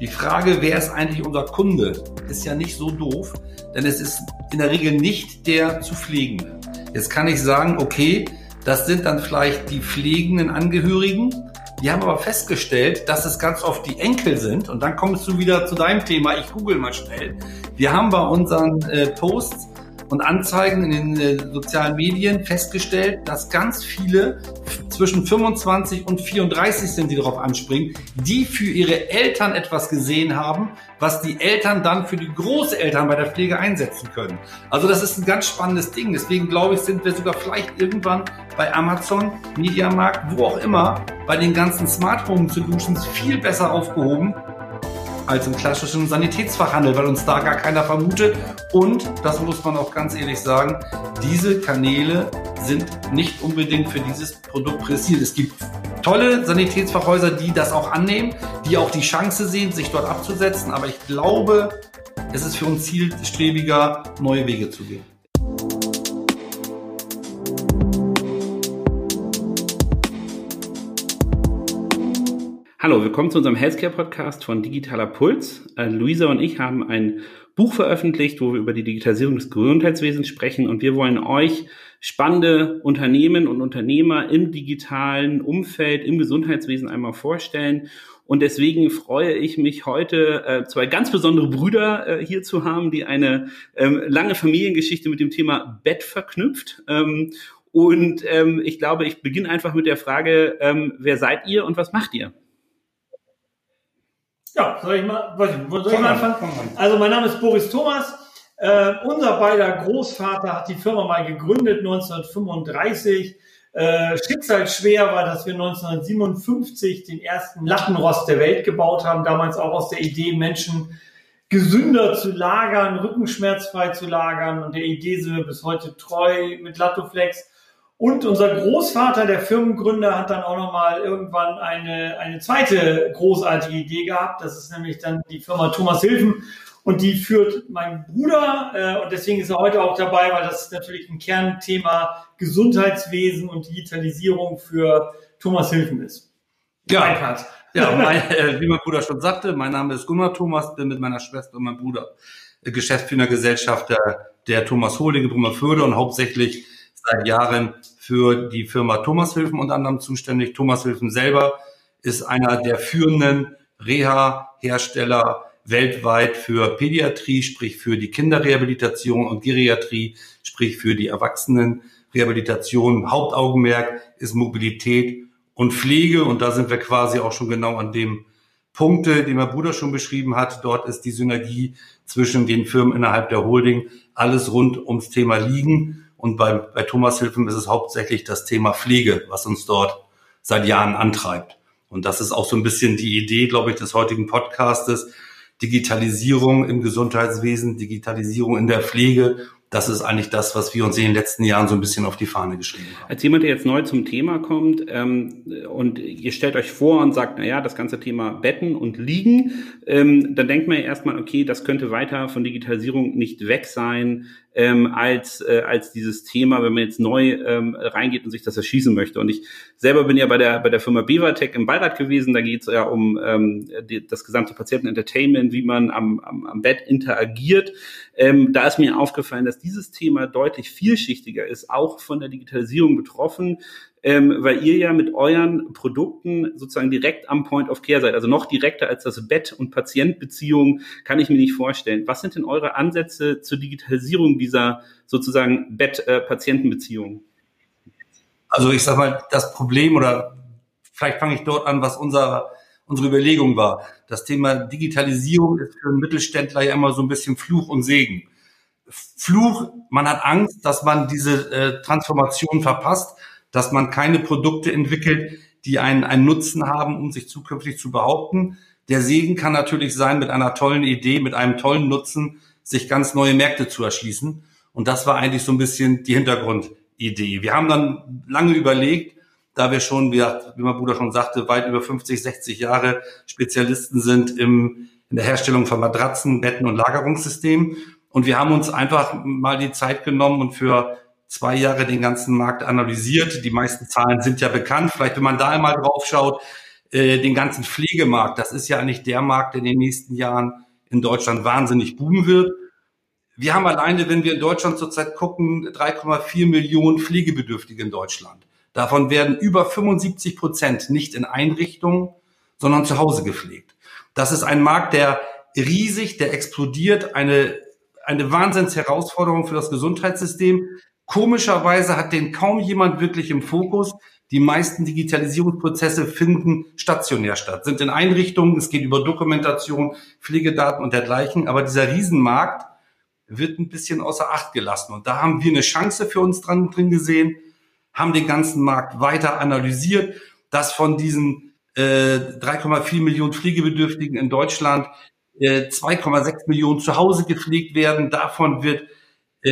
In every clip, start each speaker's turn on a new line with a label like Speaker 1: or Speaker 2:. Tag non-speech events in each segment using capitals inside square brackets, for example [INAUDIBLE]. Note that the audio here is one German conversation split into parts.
Speaker 1: Die Frage, wer ist eigentlich unser Kunde, ist ja nicht so doof, denn es ist in der Regel nicht der zu Pflegende. Jetzt kann ich sagen, okay, das sind dann vielleicht die pflegenden Angehörigen. Die haben aber festgestellt, dass es ganz oft die Enkel sind. Und dann kommst du wieder zu deinem Thema. Ich google mal schnell. Wir haben bei unseren äh, Posts und Anzeigen in den äh, sozialen Medien festgestellt, dass ganz viele zwischen 25 und 34 sind, die darauf anspringen, die für ihre Eltern etwas gesehen haben, was die Eltern dann für die Großeltern bei der Pflege einsetzen können. Also das ist ein ganz spannendes Ding. Deswegen glaube ich, sind wir sogar vielleicht irgendwann bei Amazon, Mediamarkt, wo auch immer, bei den ganzen Smart Home Solutions viel besser aufgehoben, als im klassischen Sanitätsfachhandel, weil uns da gar keiner vermutet. Und, das muss man auch ganz ehrlich sagen, diese Kanäle sind nicht unbedingt für dieses Produkt präsentiert. Es gibt tolle Sanitätsfachhäuser, die das auch annehmen, die auch die Chance sehen, sich dort abzusetzen. Aber ich glaube, es ist für uns zielstrebiger, neue Wege zu gehen.
Speaker 2: Hallo, willkommen zu unserem Healthcare-Podcast von Digitaler Puls. Äh, Luisa und ich haben ein Buch veröffentlicht, wo wir über die Digitalisierung des Gesundheitswesens sprechen und wir wollen euch spannende Unternehmen und Unternehmer im digitalen Umfeld, im Gesundheitswesen einmal vorstellen. Und deswegen freue ich mich heute, äh, zwei ganz besondere Brüder äh, hier zu haben, die eine ähm, lange Familiengeschichte mit dem Thema Bett verknüpft. Ähm, und ähm, ich glaube, ich beginne einfach mit der Frage, wer seid ihr und was macht ihr?
Speaker 3: Ja, soll ich mal, weiß ich, soll ich mal anfangen? Also mein Name ist Boris Thomas. Äh, unser beider Großvater hat die Firma mal gegründet 1935. Äh, schicksalsschwer war, dass wir 1957 den ersten Lattenrost der Welt gebaut haben. Damals auch aus der Idee, Menschen gesünder zu lagern, rückenschmerzfrei zu lagern. Und der Idee sind wir bis heute treu mit Latoflex. Und unser Großvater, der Firmengründer, hat dann auch nochmal irgendwann eine, eine zweite großartige Idee gehabt. Das ist nämlich dann die Firma Thomas Hilfen. Und die führt mein Bruder. Äh, und deswegen ist er heute auch dabei, weil das natürlich ein Kernthema Gesundheitswesen und Digitalisierung für Thomas Hilfen ist.
Speaker 1: Ja, ja [LAUGHS] mein, äh, wie mein Bruder schon sagte, mein Name ist Gunnar Thomas, bin mit meiner Schwester und meinem Bruder äh, Geschäftsführer Gesellschafter der Thomas Holding in Brummerförde und hauptsächlich seit Jahren für die Firma Thomas Hilfen unter anderem zuständig. Thomas Hilfen selber ist einer der führenden Reha-Hersteller weltweit für Pädiatrie, sprich für die Kinderrehabilitation und Geriatrie, sprich für die Erwachsenenrehabilitation. Hauptaugenmerk ist Mobilität und Pflege und da sind wir quasi auch schon genau an dem Punkte, den mein Bruder schon beschrieben hat. Dort ist die Synergie zwischen den Firmen innerhalb der Holding alles rund ums Thema Liegen und bei, bei Thomas Hilfen ist es hauptsächlich das Thema Pflege, was uns dort seit Jahren antreibt. Und das ist auch so ein bisschen die Idee, glaube ich, des heutigen Podcastes. Digitalisierung im Gesundheitswesen, Digitalisierung in der Pflege das ist eigentlich das, was wir uns in den letzten Jahren so ein bisschen auf die Fahne geschrieben haben.
Speaker 2: Als jemand, der jetzt neu zum Thema kommt ähm, und ihr stellt euch vor und sagt, na ja, das ganze Thema Betten und Liegen, ähm, dann denkt man ja erstmal, okay, das könnte weiter von Digitalisierung nicht weg sein ähm, als, äh, als dieses Thema, wenn man jetzt neu ähm, reingeht und sich das erschießen möchte. Und ich selber bin ja bei der, bei der Firma Bevatec im Beirat gewesen. Da geht es ja um ähm, die, das gesamte Patientenentertainment, wie man am, am, am Bett interagiert. Ähm, da ist mir aufgefallen, dass dieses Thema deutlich vielschichtiger ist, auch von der Digitalisierung betroffen ähm, weil ihr ja mit euren Produkten sozusagen direkt am Point of Care seid, also noch direkter als das Bett- und Patientbeziehung, kann ich mir nicht vorstellen. Was sind denn eure Ansätze zur Digitalisierung dieser sozusagen Bett-Patientenbeziehung?
Speaker 1: Also ich sag mal, das Problem oder vielleicht fange ich dort an, was unser, unsere Überlegung war. Das Thema Digitalisierung ist für einen Mittelständler ja immer so ein bisschen Fluch und Segen. Fluch, man hat Angst, dass man diese äh, Transformation verpasst dass man keine Produkte entwickelt, die einen, einen Nutzen haben, um sich zukünftig zu behaupten. Der Segen kann natürlich sein, mit einer tollen Idee, mit einem tollen Nutzen, sich ganz neue Märkte zu erschließen. Und das war eigentlich so ein bisschen die Hintergrundidee. Wir haben dann lange überlegt, da wir schon, wie, wie mein Bruder schon sagte, weit über 50, 60 Jahre Spezialisten sind im, in der Herstellung von Matratzen, Betten und Lagerungssystemen. Und wir haben uns einfach mal die Zeit genommen und für zwei Jahre den ganzen Markt analysiert. Die meisten Zahlen sind ja bekannt. Vielleicht, wenn man da einmal drauf schaut, äh, den ganzen Pflegemarkt. Das ist ja eigentlich der Markt, der in den nächsten Jahren in Deutschland wahnsinnig boomen wird. Wir haben alleine, wenn wir in Deutschland zurzeit gucken, 3,4 Millionen Pflegebedürftige in Deutschland. Davon werden über 75 Prozent nicht in Einrichtungen, sondern zu Hause gepflegt. Das ist ein Markt, der riesig, der explodiert, eine, eine Wahnsinnsherausforderung für das Gesundheitssystem. Komischerweise hat den kaum jemand wirklich im Fokus. Die meisten Digitalisierungsprozesse finden stationär statt, sind in Einrichtungen, es geht über Dokumentation, Pflegedaten und dergleichen. Aber dieser Riesenmarkt wird ein bisschen außer Acht gelassen. Und da haben wir eine Chance für uns dran, drin gesehen, haben den ganzen Markt weiter analysiert, dass von diesen äh, 3,4 Millionen Pflegebedürftigen in Deutschland äh, 2,6 Millionen zu Hause gepflegt werden. Davon wird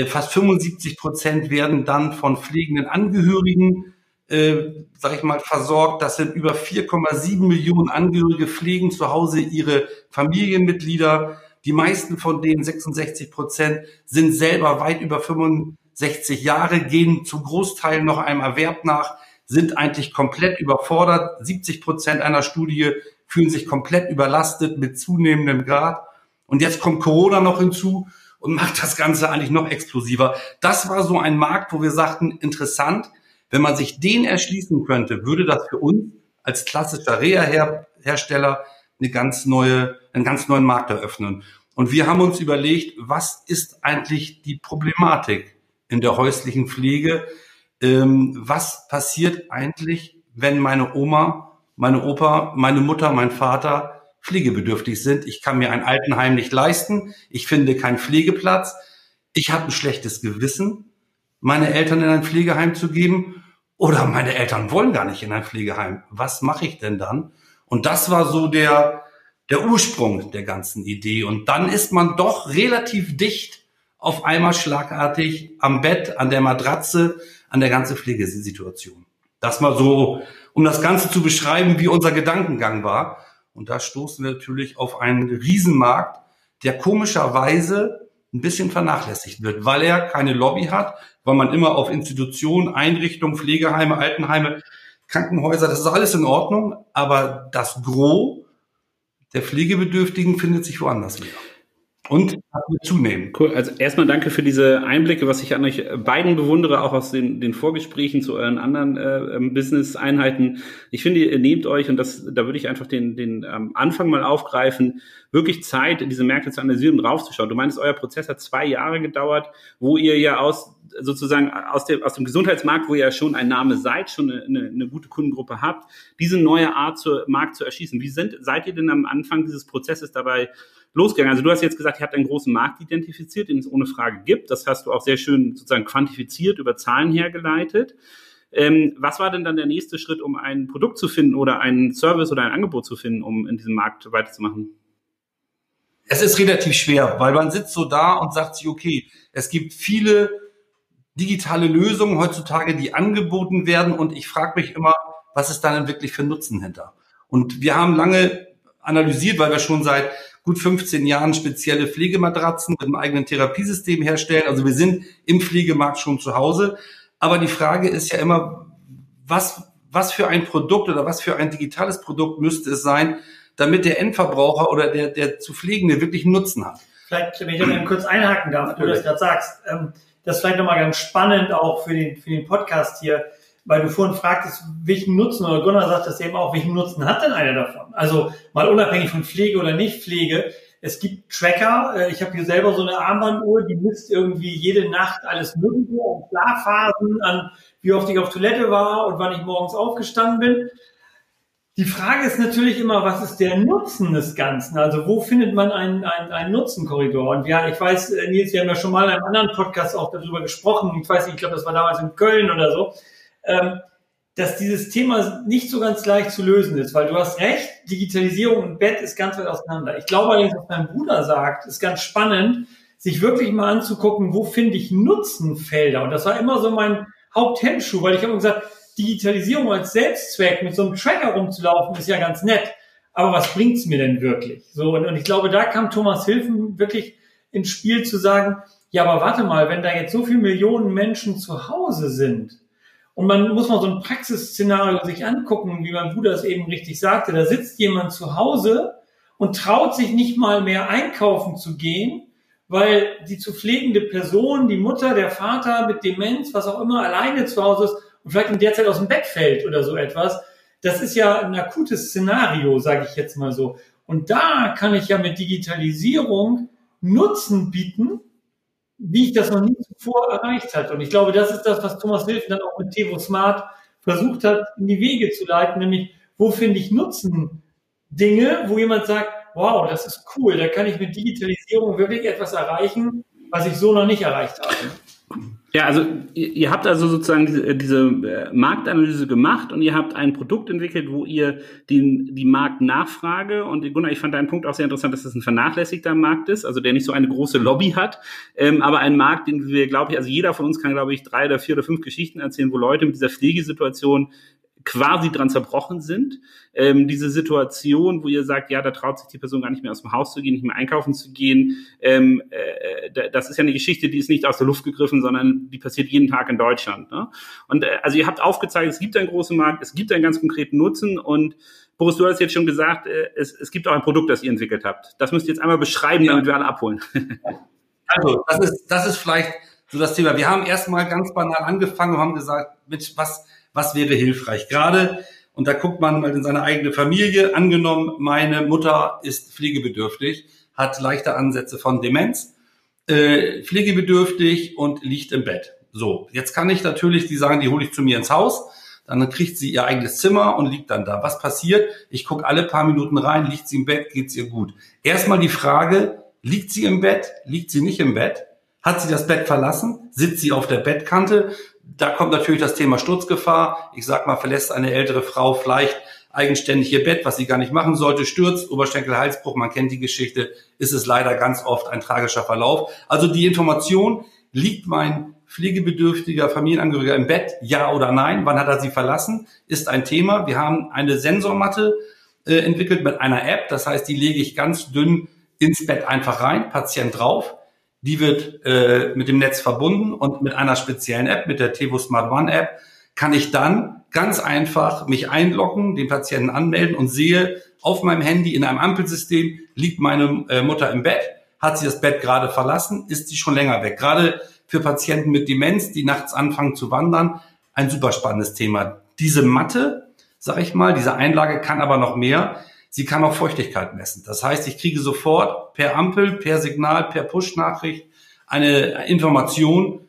Speaker 1: fast 75 Prozent werden dann von pflegenden Angehörigen äh, sag ich mal, versorgt. Das sind über 4,7 Millionen Angehörige pflegen zu Hause ihre Familienmitglieder. Die meisten von denen, 66 Prozent, sind selber weit über 65 Jahre, gehen zum Großteil noch einem Erwerb nach, sind eigentlich komplett überfordert. 70 Prozent einer Studie fühlen sich komplett überlastet mit zunehmendem Grad. Und jetzt kommt Corona noch hinzu und macht das Ganze eigentlich noch explosiver. Das war so ein Markt, wo wir sagten, interessant, wenn man sich den erschließen könnte, würde das für uns als klassischer Reha-Hersteller eine ganz neue, einen ganz neuen Markt eröffnen. Und wir haben uns überlegt, was ist eigentlich die Problematik in der häuslichen Pflege? Ähm, was passiert eigentlich, wenn meine Oma, meine Opa, meine Mutter, mein Vater pflegebedürftig sind? Ich kann mir ein Altenheim nicht leisten. Ich finde keinen Pflegeplatz. Ich habe ein schlechtes Gewissen meine Eltern in ein Pflegeheim zu geben oder meine Eltern wollen gar nicht in ein Pflegeheim. Was mache ich denn dann? Und das war so der, der Ursprung der ganzen Idee. Und dann ist man doch relativ dicht auf einmal schlagartig am Bett, an der Matratze, an der ganzen Pflegesituation. Das mal so, um das Ganze zu beschreiben, wie unser Gedankengang war. Und da stoßen wir natürlich auf einen Riesenmarkt, der komischerweise ein bisschen vernachlässigt wird, weil er keine Lobby hat, weil man immer auf Institutionen, Einrichtungen, Pflegeheime, Altenheime, Krankenhäuser, das ist alles in Ordnung, aber das Gros der Pflegebedürftigen findet sich woanders wieder und zunehmen.
Speaker 2: Cool. Also erstmal danke für diese Einblicke, was ich an euch beiden bewundere, auch aus den, den Vorgesprächen zu euren anderen äh, ähm, Business-Einheiten. Ich finde, ihr nehmt euch, und das, da würde ich einfach den, den ähm, Anfang mal aufgreifen, wirklich Zeit, diese Märkte zu analysieren und draufzuschauen. Du meinst, euer Prozess hat zwei Jahre gedauert, wo ihr ja aus sozusagen aus dem, aus dem Gesundheitsmarkt, wo ihr ja schon ein Name seid, schon eine, eine, gute Kundengruppe habt, diese neue Art zur Markt zu erschießen. Wie sind, seid ihr denn am Anfang dieses Prozesses dabei losgegangen? Also du hast jetzt gesagt, ihr habt einen großen Markt identifiziert, den es ohne Frage gibt. Das hast du auch sehr schön sozusagen quantifiziert, über Zahlen hergeleitet. Ähm, was war denn dann der nächste Schritt, um ein Produkt zu finden oder einen Service oder ein Angebot zu finden, um in diesem Markt weiterzumachen?
Speaker 1: Es ist relativ schwer, weil man sitzt so da und sagt sich, okay, es gibt viele digitale Lösungen heutzutage, die angeboten werden und ich frage mich immer, was ist da denn wirklich für Nutzen hinter? Und wir haben lange analysiert, weil wir schon seit gut 15 Jahren spezielle Pflegematratzen mit einem eigenen Therapiesystem herstellen. Also wir sind im Pflegemarkt schon zu Hause. Aber die Frage ist ja immer, was, was für ein Produkt oder was für ein digitales Produkt müsste es sein, damit der Endverbraucher oder der, der zu Pflegende wirklich Nutzen hat.
Speaker 3: Vielleicht, wenn ich da kurz einhaken darf, du das gerade sagst, ähm, das ist vielleicht nochmal ganz spannend auch für den, für den Podcast hier weil du vorhin fragtest, welchen Nutzen, oder Gunnar sagt das eben auch, welchen Nutzen hat denn einer davon? Also mal unabhängig von Pflege oder Nicht-Pflege. Es gibt Tracker. Äh, ich habe hier selber so eine Armbanduhr, die misst irgendwie jede Nacht alles Mögliche an Schlafphasen, an wie oft ich auf Toilette war und wann ich morgens aufgestanden bin. Die Frage ist natürlich immer, was ist der Nutzen des Ganzen? Also wo findet man einen, einen, einen Nutzenkorridor? Und ja, ich weiß, äh, Nils, wir haben ja schon mal in einem anderen Podcast auch darüber gesprochen. Ich weiß nicht, ich glaube, das war damals in Köln oder so ähm, dass dieses Thema nicht so ganz leicht zu lösen ist, weil du hast recht, Digitalisierung und Bett ist ganz weit auseinander. Ich glaube allerdings, was mein Bruder sagt, ist ganz spannend, sich wirklich mal anzugucken, wo finde ich Nutzenfelder. Und das war immer so mein Haupthemmschuh, weil ich habe gesagt, Digitalisierung als Selbstzweck mit so einem Tracker rumzulaufen, ist ja ganz nett. Aber was bringt's mir denn wirklich? So, und, und ich glaube, da kam Thomas Hilfen wirklich ins Spiel zu sagen, ja, aber warte mal, wenn da jetzt so viele Millionen Menschen zu Hause sind, Und man muss mal so ein Praxisszenario sich angucken, wie mein Bruder es eben richtig sagte. Da sitzt jemand zu Hause und traut sich nicht mal mehr einkaufen zu gehen, weil die zu pflegende Person, die Mutter, der Vater mit Demenz, was auch immer, alleine zu Hause ist und vielleicht in der Zeit aus dem Bett fällt oder so etwas. Das ist ja ein akutes Szenario, sage ich jetzt mal so. Und da kann ich ja mit Digitalisierung Nutzen bieten, wie ich das noch nie zuvor erreicht hat. Und ich glaube, das ist das, was Thomas Wilfen dann auch mit Tevo Smart versucht hat, in die Wege zu leiten, nämlich wo finde ich Nutzen Dinge, wo jemand sagt, wow, das ist cool, da kann ich mit Digitalisierung wirklich etwas erreichen, was ich so noch nicht erreicht habe.
Speaker 2: Ja, also ihr, ihr habt also sozusagen diese, diese äh, Marktanalyse gemacht und ihr habt ein Produkt entwickelt, wo ihr den, die Marktnachfrage und Gunnar, ich fand deinen Punkt auch sehr interessant, dass das ein vernachlässigter Markt ist, also der nicht so eine große Lobby hat, ähm, aber ein Markt, den wir, glaube ich, also jeder von uns kann, glaube ich, drei oder vier oder fünf Geschichten erzählen, wo Leute mit dieser Pflegesituation quasi dran zerbrochen sind. Ähm, diese Situation, wo ihr sagt, ja, da traut sich die Person gar nicht mehr aus dem Haus zu gehen, nicht mehr einkaufen zu gehen, ähm, äh, das ist ja eine Geschichte, die ist nicht aus der Luft gegriffen, sondern die passiert jeden Tag in Deutschland. Ne? Und äh, also ihr habt aufgezeigt, es gibt einen großen Markt, es gibt einen ganz konkreten Nutzen und Boris, du hast jetzt schon gesagt, äh, es, es gibt auch ein Produkt, das ihr entwickelt habt. Das müsst ihr jetzt einmal beschreiben, damit wir alle abholen. [LAUGHS]
Speaker 1: also, das ist, das ist vielleicht so das Thema. Wir haben erstmal ganz banal angefangen und haben gesagt, mit was was wäre hilfreich? Gerade, und da guckt man mal in seine eigene Familie, angenommen, meine Mutter ist pflegebedürftig, hat leichte Ansätze von Demenz, äh, pflegebedürftig und liegt im Bett. So, jetzt kann ich natürlich, die sagen, die hole ich zu mir ins Haus, dann kriegt sie ihr eigenes Zimmer und liegt dann da. Was passiert? Ich gucke alle paar Minuten rein, liegt sie im Bett, geht's ihr gut. Erstmal die Frage, liegt sie im Bett, liegt sie nicht im Bett? Hat sie das Bett verlassen? Sitzt sie auf der Bettkante? Da kommt natürlich das Thema Sturzgefahr. Ich sag mal, verlässt eine ältere Frau vielleicht eigenständig ihr Bett, was sie gar nicht machen sollte, stürzt, Oberschenkel-Halsbruch, man kennt die Geschichte, ist es leider ganz oft ein tragischer Verlauf. Also die Information, liegt mein pflegebedürftiger Familienangehöriger im Bett, ja oder nein, wann hat er sie verlassen, ist ein Thema. Wir haben eine Sensormatte äh, entwickelt mit einer App, das heißt, die lege ich ganz dünn ins Bett einfach rein, Patient drauf. Die wird äh, mit dem Netz verbunden und mit einer speziellen App, mit der Tevo Smart One App, kann ich dann ganz einfach mich einloggen, den Patienten anmelden und sehe auf meinem Handy in einem Ampelsystem liegt meine äh, Mutter im Bett, hat sie das Bett gerade verlassen, ist sie schon länger weg. Gerade für Patienten mit Demenz, die nachts anfangen zu wandern, ein super spannendes Thema. Diese Matte, sag ich mal, diese Einlage kann aber noch mehr. Sie kann auch Feuchtigkeit messen. Das heißt, ich kriege sofort per Ampel, per Signal, per Push-Nachricht eine Information,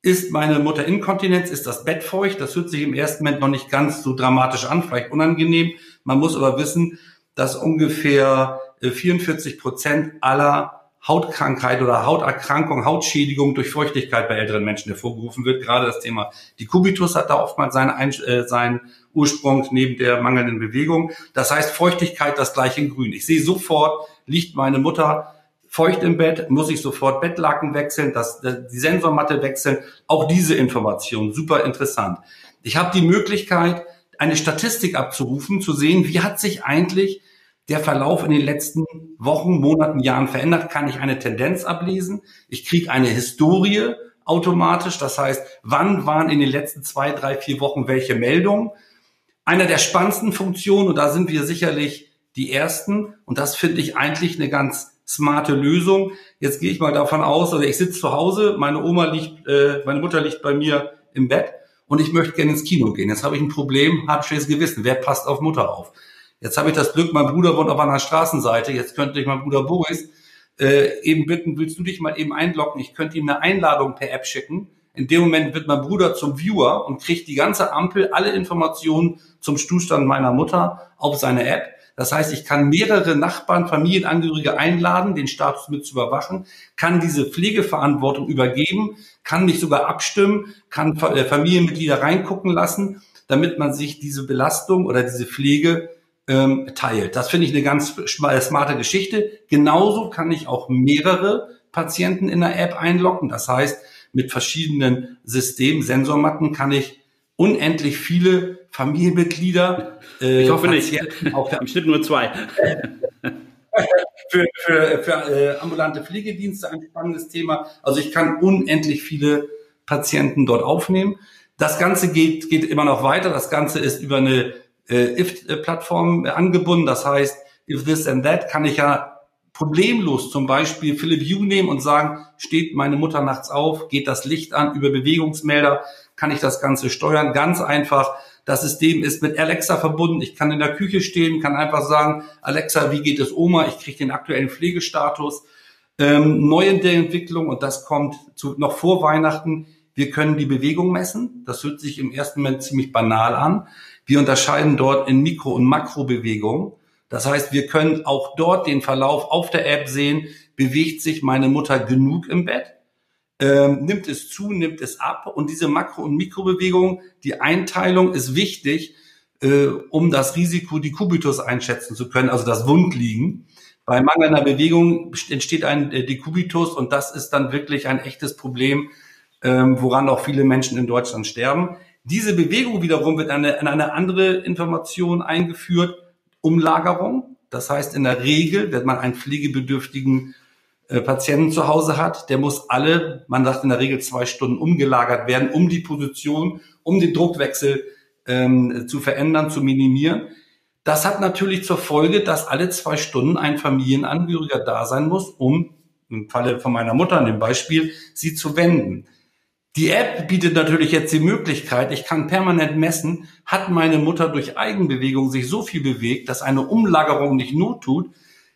Speaker 1: ist meine Mutter Inkontinenz, ist das Bett feucht? Das hört sich im ersten Moment noch nicht ganz so dramatisch an, vielleicht unangenehm. Man muss aber wissen, dass ungefähr 44 äh, Prozent aller Hautkrankheit oder Hauterkrankung, Hautschädigung durch Feuchtigkeit bei älteren Menschen hervorgerufen wird. Gerade das Thema Dekubitus hat da oftmals seinen, Ein äh, seinen Ursprung neben der mangelnden Bewegung. Das heißt Feuchtigkeit das gleiche in Grün. Ich sehe sofort, liegt meine Mutter feucht im Bett, muss ich sofort Bettlaken wechseln, das, die Sensormatte wechseln. Auch diese Information, super interessant. Ich habe die Möglichkeit, eine Statistik abzurufen, zu sehen, wie hat sich eigentlich der Verlauf in den letzten Wochen, Monaten, Jahren verändert? Kann ich eine Tendenz ablesen? Ich kriege eine Historie automatisch. Das heißt, wann waren in den letzten zwei, drei, vier Wochen welche Meldungen? Einer der spannendsten Funktionen, und da sind wir sicherlich die Ersten, und das finde ich eigentlich eine ganz smarte Lösung. Jetzt gehe ich mal davon aus, also ich sitze zu Hause, meine Oma liegt, äh, meine Mutter liegt bei mir im Bett und ich möchte gerne ins Kino gehen. Jetzt habe ich ein Problem, habe schlechtes Gewissen. Wer passt auf Mutter auf? Jetzt habe ich das Glück, mein Bruder wohnt auf einer Straßenseite. Jetzt könnte ich mein Bruder Boris äh, eben bitten, willst du dich mal eben einloggen? Ich könnte ihm eine Einladung per App schicken. In dem Moment wird mein Bruder zum Viewer und kriegt die ganze Ampel, alle Informationen zum Zustand meiner Mutter auf seine App. Das heißt, ich kann mehrere Nachbarn, Familienangehörige einladen, den Status mit zu überwachen, kann diese Pflegeverantwortung übergeben, kann mich sogar abstimmen, kann äh, Familienmitglieder reingucken lassen, damit man sich diese Belastung oder diese Pflege ähm, teilt. Das finde ich eine ganz smarte Geschichte. Genauso kann ich auch mehrere Patienten in der App einloggen. Das heißt, mit verschiedenen Systemen, Sensormatten kann ich unendlich viele Familienmitglieder.
Speaker 2: Äh, ich hoffe Patienten, nicht. Auch [LAUGHS] Im Schnitt nur zwei. [LAUGHS]
Speaker 1: für für, für äh, ambulante Pflegedienste ein spannendes Thema. Also ich kann unendlich viele Patienten dort aufnehmen. Das Ganze geht, geht immer noch weiter. Das Ganze ist über eine äh, IF-Plattform angebunden. Das heißt, if this and that kann ich ja problemlos zum Beispiel Philipp Hue nehmen und sagen, steht meine Mutter nachts auf, geht das Licht an, über Bewegungsmelder kann ich das Ganze steuern. Ganz einfach. Das System ist mit Alexa verbunden. Ich kann in der Küche stehen, kann einfach sagen, Alexa, wie geht es Oma? Ich kriege den aktuellen Pflegestatus. Ähm, neue Entwicklung und das kommt zu, noch vor Weihnachten. Wir können die Bewegung messen. Das hört sich im ersten Moment ziemlich banal an. Wir unterscheiden dort in Mikro- und Makrobewegung. Das heißt, wir können auch dort den Verlauf auf der App sehen, bewegt sich meine Mutter genug im Bett, ähm, nimmt es zu, nimmt es ab. Und diese Makro- und Mikrobewegung, die Einteilung ist wichtig, äh, um das Risiko, die Kubitus einschätzen zu können, also das Wundliegen. Bei mangelnder Bewegung entsteht ein äh, Dekubitus und das ist dann wirklich ein echtes Problem, ähm, woran auch viele Menschen in Deutschland sterben. Diese Bewegung wiederum wird an eine, eine andere Information eingeführt Umlagerung. Das heißt, in der Regel, wenn man einen pflegebedürftigen äh, Patienten zu Hause hat, der muss alle, man sagt in der Regel zwei Stunden umgelagert werden, um die Position, um den Druckwechsel ähm, zu verändern, zu minimieren. Das hat natürlich zur Folge, dass alle zwei Stunden ein Familienangehöriger da sein muss, um im Falle von meiner Mutter in dem Beispiel, sie zu wenden. Die App bietet natürlich jetzt die Möglichkeit, ich kann permanent messen, hat meine Mutter durch Eigenbewegung sich so viel bewegt, dass eine Umlagerung nicht not tut,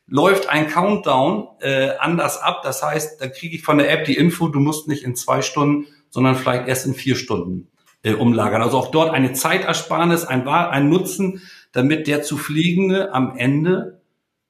Speaker 1: läuft ein Countdown äh, anders ab. Das heißt, da kriege ich von der App die Info, du musst nicht in zwei Stunden, sondern vielleicht erst in vier Stunden äh, umlagern. Also auch dort eine Zeitersparnis, ein, ein Nutzen, damit der zu Fliegende am Ende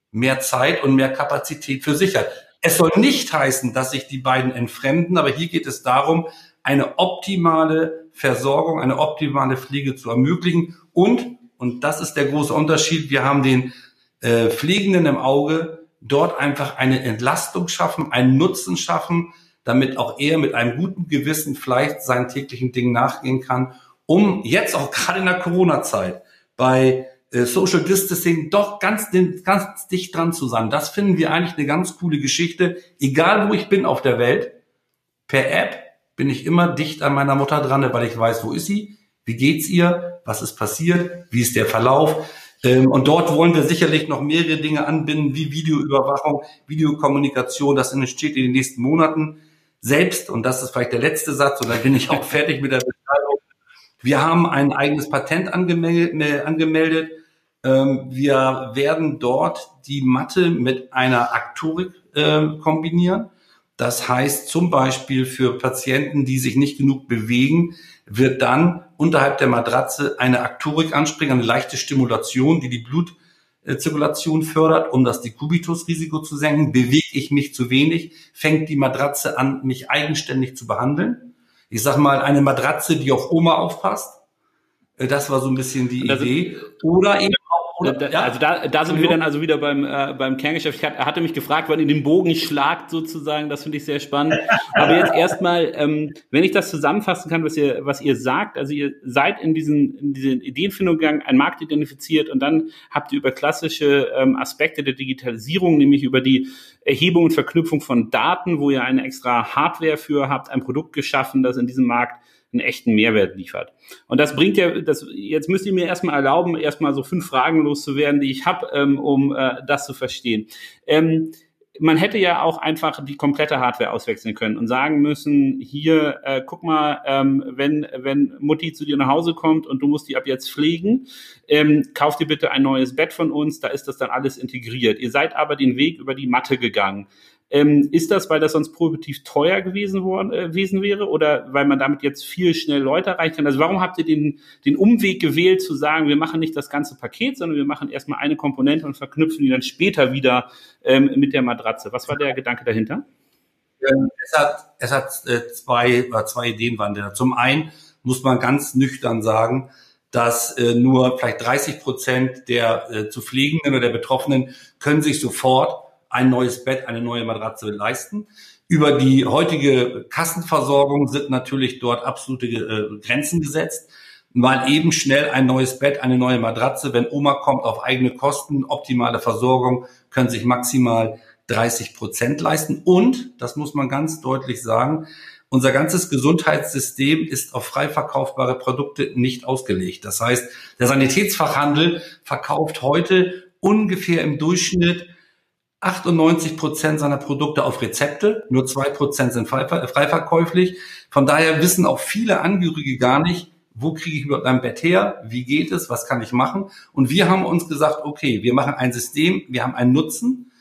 Speaker 1: mehr Zeit und mehr Kapazität für sich hat. Es soll nicht heißen, dass sich die beiden entfremden, aber hier geht es darum, eine optimale Versorgung, eine optimale Pflege zu ermöglichen. Und, und das ist der große Unterschied, wir haben den äh, Pflegenden im Auge, dort einfach eine Entlastung schaffen, einen Nutzen schaffen, damit auch er mit einem guten Gewissen vielleicht seinen täglichen Dingen nachgehen kann, um jetzt auch gerade in der Corona-Zeit bei äh, Social Distancing doch ganz, ganz dicht dran zu sein. Das finden wir eigentlich eine ganz coole Geschichte. Egal wo ich bin auf der Welt, per App bin ich immer dicht an meiner Mutter dran, weil ich weiß, wo ist sie, wie geht's ihr, was ist passiert, wie ist der Verlauf. Ähm, und dort wollen wir sicherlich noch mehrere Dinge anbinden, wie Videoüberwachung, Videokommunikation. Das entsteht in den nächsten Monaten selbst. Und das ist vielleicht der letzte Satz, und dann bin ich auch [LAUGHS] fertig mit der Beschreibung. Wir haben ein eigenes Patent angemeldet. Ähm, wir werden dort die Matte mit einer Aktorik ähm, kombinieren. Das heißt zum Beispiel für Patienten, die sich nicht genug bewegen, wird dann unterhalb der Matratze eine Aktorik anspringen, eine leichte Stimulation, die die Blutzirkulation fördert, um das Dekubitusrisiko zu senken. Bewege ich mich zu wenig, fängt die Matratze an, mich eigenständig zu behandeln. Ich sage mal, eine Matratze, die auf Oma aufpasst. Äh, das war so ein bisschen die Idee. Oder eben
Speaker 2: da, ja? Also da, da sind wir dann also wieder beim, äh, beim Kerngeschäft. Ich er hatte mich gefragt, wann ihr den Bogen schlagt sozusagen. Das finde ich sehr spannend. Aber jetzt erstmal, ähm, wenn ich das zusammenfassen kann, was ihr, was ihr sagt, also ihr seid in diesen, in diesen Ideenfindung gegangen, einen Markt identifiziert und dann habt ihr über klassische ähm, Aspekte der Digitalisierung, nämlich über die Erhebung und Verknüpfung von Daten, wo ihr eine extra Hardware für habt, ein Produkt geschaffen, das in diesem Markt einen echten Mehrwert liefert. Und das bringt ja, das, jetzt müsst ihr mir erstmal erlauben, erstmal so fünf Fragen loszuwerden, die ich habe, ähm, um äh, das zu verstehen. Ähm, man hätte ja auch einfach die komplette Hardware auswechseln können und sagen müssen, hier, äh, guck mal, ähm, wenn, wenn Mutti zu dir nach Hause kommt und du musst die ab jetzt pflegen, ähm, kauf dir bitte ein neues Bett von uns, da ist das dann alles integriert. Ihr seid aber den Weg über die Matte gegangen. Ähm, ist das, weil das sonst prohibitiv teuer gewesen, worden, äh, gewesen wäre oder weil man damit jetzt viel schnell Leute erreichen kann? Also warum habt ihr den, den Umweg gewählt zu sagen, wir machen nicht das ganze Paket, sondern wir machen erstmal eine Komponente und verknüpfen die dann später wieder ähm, mit der Matratze? Was war der Gedanke dahinter?
Speaker 1: Ähm, es hat, es hat äh, zwei, äh, zwei Ideen waren da. Zum einen muss man ganz nüchtern sagen, dass äh, nur vielleicht 30 Prozent der zu Pflegenden oder der Betroffenen können sich sofort ein neues Bett, eine neue Matratze leisten. Über die heutige Kassenversorgung sind natürlich dort absolute äh, Grenzen gesetzt. Mal eben schnell ein neues Bett, eine neue Matratze. Wenn Oma kommt auf eigene Kosten, optimale Versorgung, können sich maximal 30 Prozent leisten. Und, das muss man ganz deutlich sagen, unser ganzes Gesundheitssystem ist auf frei verkaufbare Produkte nicht ausgelegt. Das heißt, der Sanitätsfachhandel verkauft heute ungefähr im Durchschnitt 98 Prozent seiner Produkte auf Rezepte, nur zwei Prozent sind frei, verkäuflich. Von daher wissen auch viele Angehörige gar nicht, wo kriege ich überhaupt ein Bett her, wie geht es, was kann ich machen. Und wir haben uns gesagt, okay, wir machen ein System, wir haben einen Nutzen,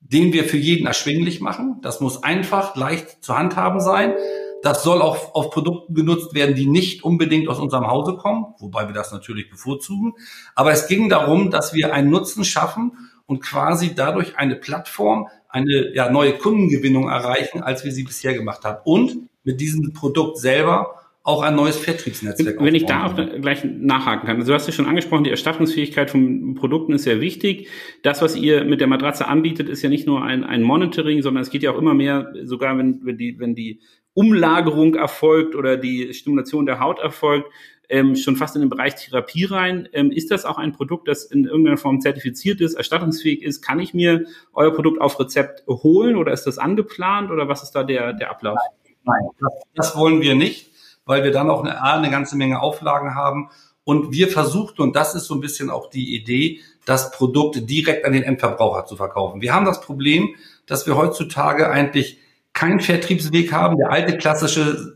Speaker 1: den wir für jeden erschwinglich machen. Das muss einfach, leicht zu handhaben sein. Das soll auch auf Produkten genutzt werden, die nicht unbedingt aus unserem Hause kommen, wobei wir das natürlich bevorzugen. Aber es ging darum, dass wir einen Nutzen schaffen und quasi dadurch eine Plattform, eine ja, neue Kundengewinnung erreichen, als wir sie bisher gemacht haben. Und mit diesem Produkt selber auch ein neues Vertriebsnetzwerk.
Speaker 2: Wenn ich da auch gleich nachhaken kann. Also du hast ja schon angesprochen, die Erstattungsfähigkeit von Produkten ist sehr wichtig. Das, was ihr mit der Matratze anbietet, ist ja nicht nur ein, ein Monitoring, sondern es geht ja auch immer mehr, sogar wenn, wenn die, wenn die Umlagerung erfolgt oder die Stimulation der Haut erfolgt, ähm, schon fast in den Bereich Therapie rein. Ähm, ist das auch ein Produkt, das in irgendeiner Form zertifiziert ist, erstattungsfähig ist? Kann ich mir euer Produkt auf Rezept holen oder ist das angeplant oder was ist da der, der Ablauf?
Speaker 1: Nein, das, wollen wir nicht weil wir dann auch eine, eine ganze Menge Auflagen haben. Und wir versuchten, und das ist so ein bisschen auch die Idee, das Produkt direkt an den Endverbraucher zu verkaufen. Wir haben das Problem, dass wir heutzutage eigentlich keinen Vertriebsweg haben. Der alte klassische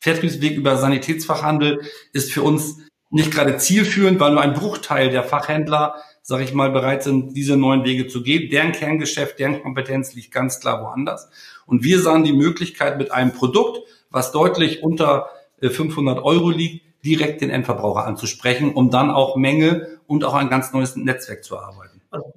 Speaker 1: Vertriebsweg über Sanitätsfachhandel ist für uns nicht gerade zielführend, weil nur ein Bruchteil der Fachhändler, sage ich mal, bereit sind, diese neuen Wege zu gehen. Deren Kerngeschäft, deren Kompetenz liegt ganz klar woanders. Und wir sahen die Möglichkeit mit einem Produkt, was deutlich unter 500 äh, Euro liegt, direkt den Endverbraucher anzusprechen, um dann auch Menge und auch ein ganz neues Netzwerk zu erarbeiten. Also,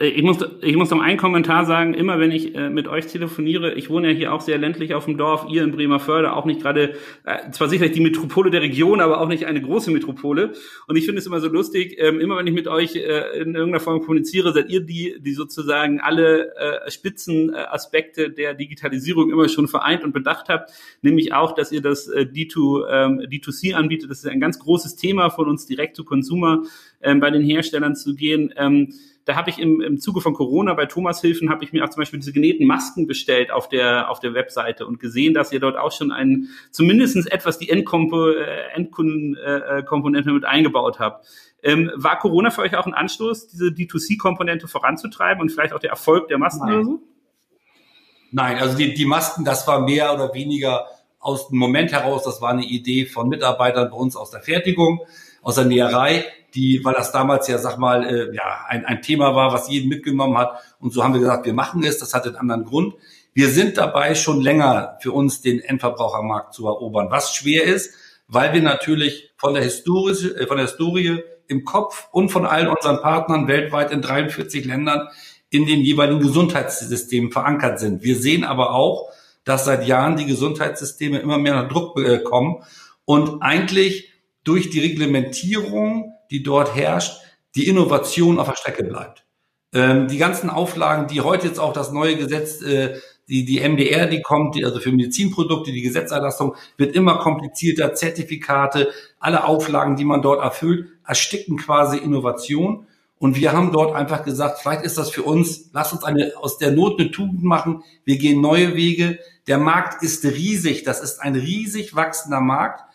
Speaker 2: ich muss, ich muss noch einen Kommentar sagen, immer wenn ich äh, mit euch telefoniere, ich wohne ja hier auch sehr ländlich auf dem Dorf, ihr in Bremerförde, auch nicht gerade, äh, zwar sicherlich die Metropole der Region, aber auch nicht eine große Metropole. Und ich finde es immer so lustig, ähm, immer wenn ich mit euch äh, in irgendeiner Form kommuniziere, seid ihr die, die sozusagen alle äh, Spitzenaspekte der Digitalisierung immer schon vereint und bedacht habt, nämlich auch, dass ihr das äh, D2, ähm, D2C anbietet. Das ist ein ganz großes Thema von uns, direkt zu Consumer ähm, bei den Herstellern zu gehen. Ähm, da habe ich im, im Zuge von Corona bei Thomas Hilfen habe ich mir auch zum Beispiel diese genähten Masken bestellt auf der auf der Webseite und gesehen, dass ihr dort auch schon einen zumindestens etwas die Endkompo, äh, Endkundenkomponente äh, mit eingebaut habt. Ähm, war Corona für euch auch ein Anstoß, diese D2C-Komponente voranzutreiben und vielleicht auch der Erfolg der Masken
Speaker 1: Nein.
Speaker 2: oder so?
Speaker 1: Nein, also die, die Masken, das war mehr oder weniger aus dem Moment heraus, das war eine Idee von Mitarbeitern bei uns aus der Fertigung, aus der Näherei die, weil das damals ja, sag mal, äh, ja, ein, ein Thema war, was jeden mitgenommen hat. Und so haben wir gesagt, wir machen es. Das hat einen anderen Grund. Wir sind dabei, schon länger für uns den Endverbrauchermarkt zu erobern, was schwer ist, weil wir natürlich von der Historie, äh, von der Historie im Kopf und von allen unseren Partnern weltweit in 43 Ländern in den jeweiligen Gesundheitssystemen verankert sind. Wir sehen aber auch, dass seit Jahren die Gesundheitssysteme immer mehr nach Druck äh, kommen und eigentlich durch die Reglementierung die dort herrscht, die Innovation auf der Strecke bleibt. Ähm, die ganzen Auflagen, die heute jetzt auch das neue Gesetz, äh, die, die MDR, die kommt, die, also für Medizinprodukte, die Gesetzerlassung, wird immer komplizierter, Zertifikate, alle Auflagen, die man dort erfüllt, ersticken quasi Innovation. Und wir haben dort einfach gesagt, vielleicht ist das für uns, lass uns eine, aus der Not eine Tugend machen. Wir gehen neue Wege. Der Markt ist riesig. Das ist ein riesig wachsender Markt.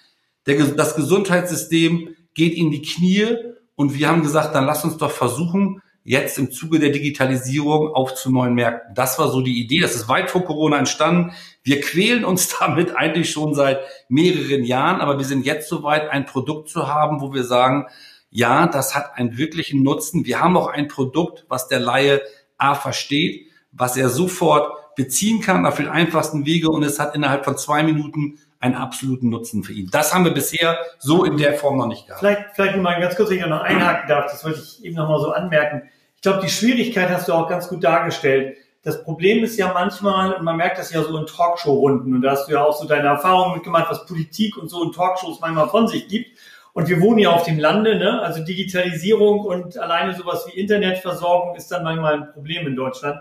Speaker 1: Der, das Gesundheitssystem geht in die Knie und wir haben gesagt, dann lass uns doch versuchen, jetzt im Zuge der Digitalisierung auf zu neuen Märkten. Das war so die Idee. Das ist weit vor Corona entstanden. Wir quälen uns [LAUGHS] damit eigentlich schon seit mehreren Jahren, aber wir sind jetzt soweit, ein Produkt zu haben, wo wir sagen, ja, das hat einen wirklichen Nutzen. Wir haben auch ein Produkt, was der Laie A versteht, was er sofort beziehen kann auf den einfachsten Wege und es hat innerhalb von zwei Minuten einen absoluten Nutzen für ihn. Das haben wir bisher so in der Form noch nicht gehabt.
Speaker 3: Vielleicht, vielleicht mal ganz kurz, wenn ich noch einhaken darf, das wollte ich eben noch mal so anmerken. Ich glaube, die Schwierigkeit hast du auch ganz gut dargestellt. Das Problem ist ja manchmal, man merkt das ja so in Talkshow-Runden, und da hast du ja auch so deine Erfahrungen mitgemacht, was Politik und so in Talkshows manchmal von sich gibt. Und wir wohnen ja auf dem Lande, ne? also Digitalisierung und alleine sowas wie Internetversorgung ist dann manchmal ein Problem in Deutschland.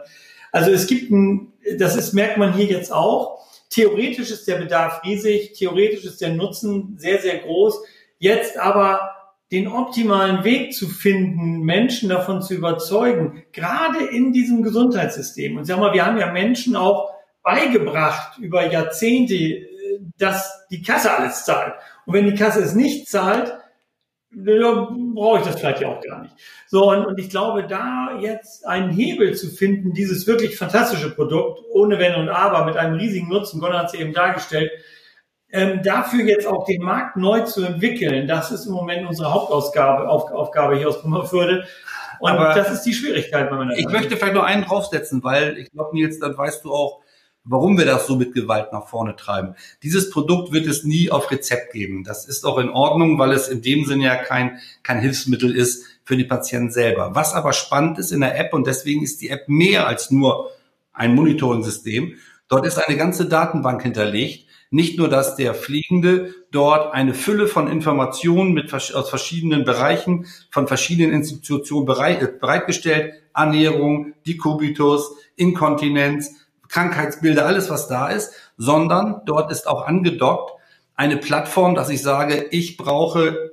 Speaker 3: Also es gibt ein, das ist, merkt man hier jetzt auch, Theoretisch ist der Bedarf riesig, theoretisch ist der Nutzen sehr, sehr groß. Jetzt aber den optimalen Weg zu finden, Menschen davon zu überzeugen, gerade in diesem Gesundheitssystem. Und sag mal, wir haben ja Menschen auch beigebracht über Jahrzehnte, dass die Kasse alles zahlt. Und wenn die Kasse es nicht zahlt, dann brauche ich das vielleicht ja auch gar nicht. So, und, und ich glaube, da jetzt einen Hebel zu finden, dieses wirklich fantastische Produkt, ohne Wenn und Aber, mit einem riesigen Nutzen, Gunnar hat es eben dargestellt, ähm, dafür jetzt auch den Markt neu zu entwickeln, das ist im Moment unsere Hauptaufgabe Auf, Aufgabe hier aus Brummerförde. Und Aber das ist die Schwierigkeit
Speaker 1: bei meiner Ich möchte vielleicht noch einen draufsetzen, weil ich glaube, Nils, dann weißt du auch, warum wir das so mit Gewalt nach vorne treiben. Dieses Produkt wird es nie auf Rezept geben. Das ist auch in Ordnung, weil es in dem Sinne ja kein, kein Hilfsmittel ist für die Patienten selber. Was aber spannend ist in der App, und deswegen ist die App mehr als nur ein Monitoring-System, dort ist eine ganze Datenbank hinterlegt. Nicht nur, dass der Fliegende dort eine Fülle von Informationen mit, aus verschiedenen Bereichen, von verschiedenen Institutionen bereit, bereitgestellt, Ernährung, Dekubitus, Inkontinenz, Krankheitsbilder, alles was da ist, sondern dort ist auch angedockt eine Plattform, dass ich sage, ich brauche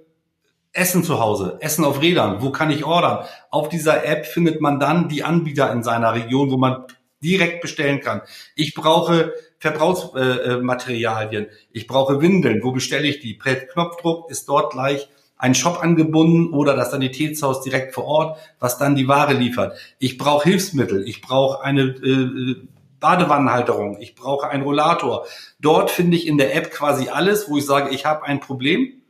Speaker 1: Essen zu Hause, Essen auf Rädern, wo kann ich ordern? Auf dieser App findet man dann die Anbieter in seiner Region, wo man direkt bestellen kann. Ich brauche Verbrauchsmaterialien, ich brauche Windeln, wo bestelle ich die? Per Knopfdruck ist dort gleich ein Shop angebunden oder das Sanitätshaus direkt vor Ort, was dann die Ware liefert. Ich brauche Hilfsmittel, ich brauche eine äh, Badewannenhalterung, ich brauche einen Rollator. Dort finde ich in der App quasi alles, wo ich sage, ich habe ein Problem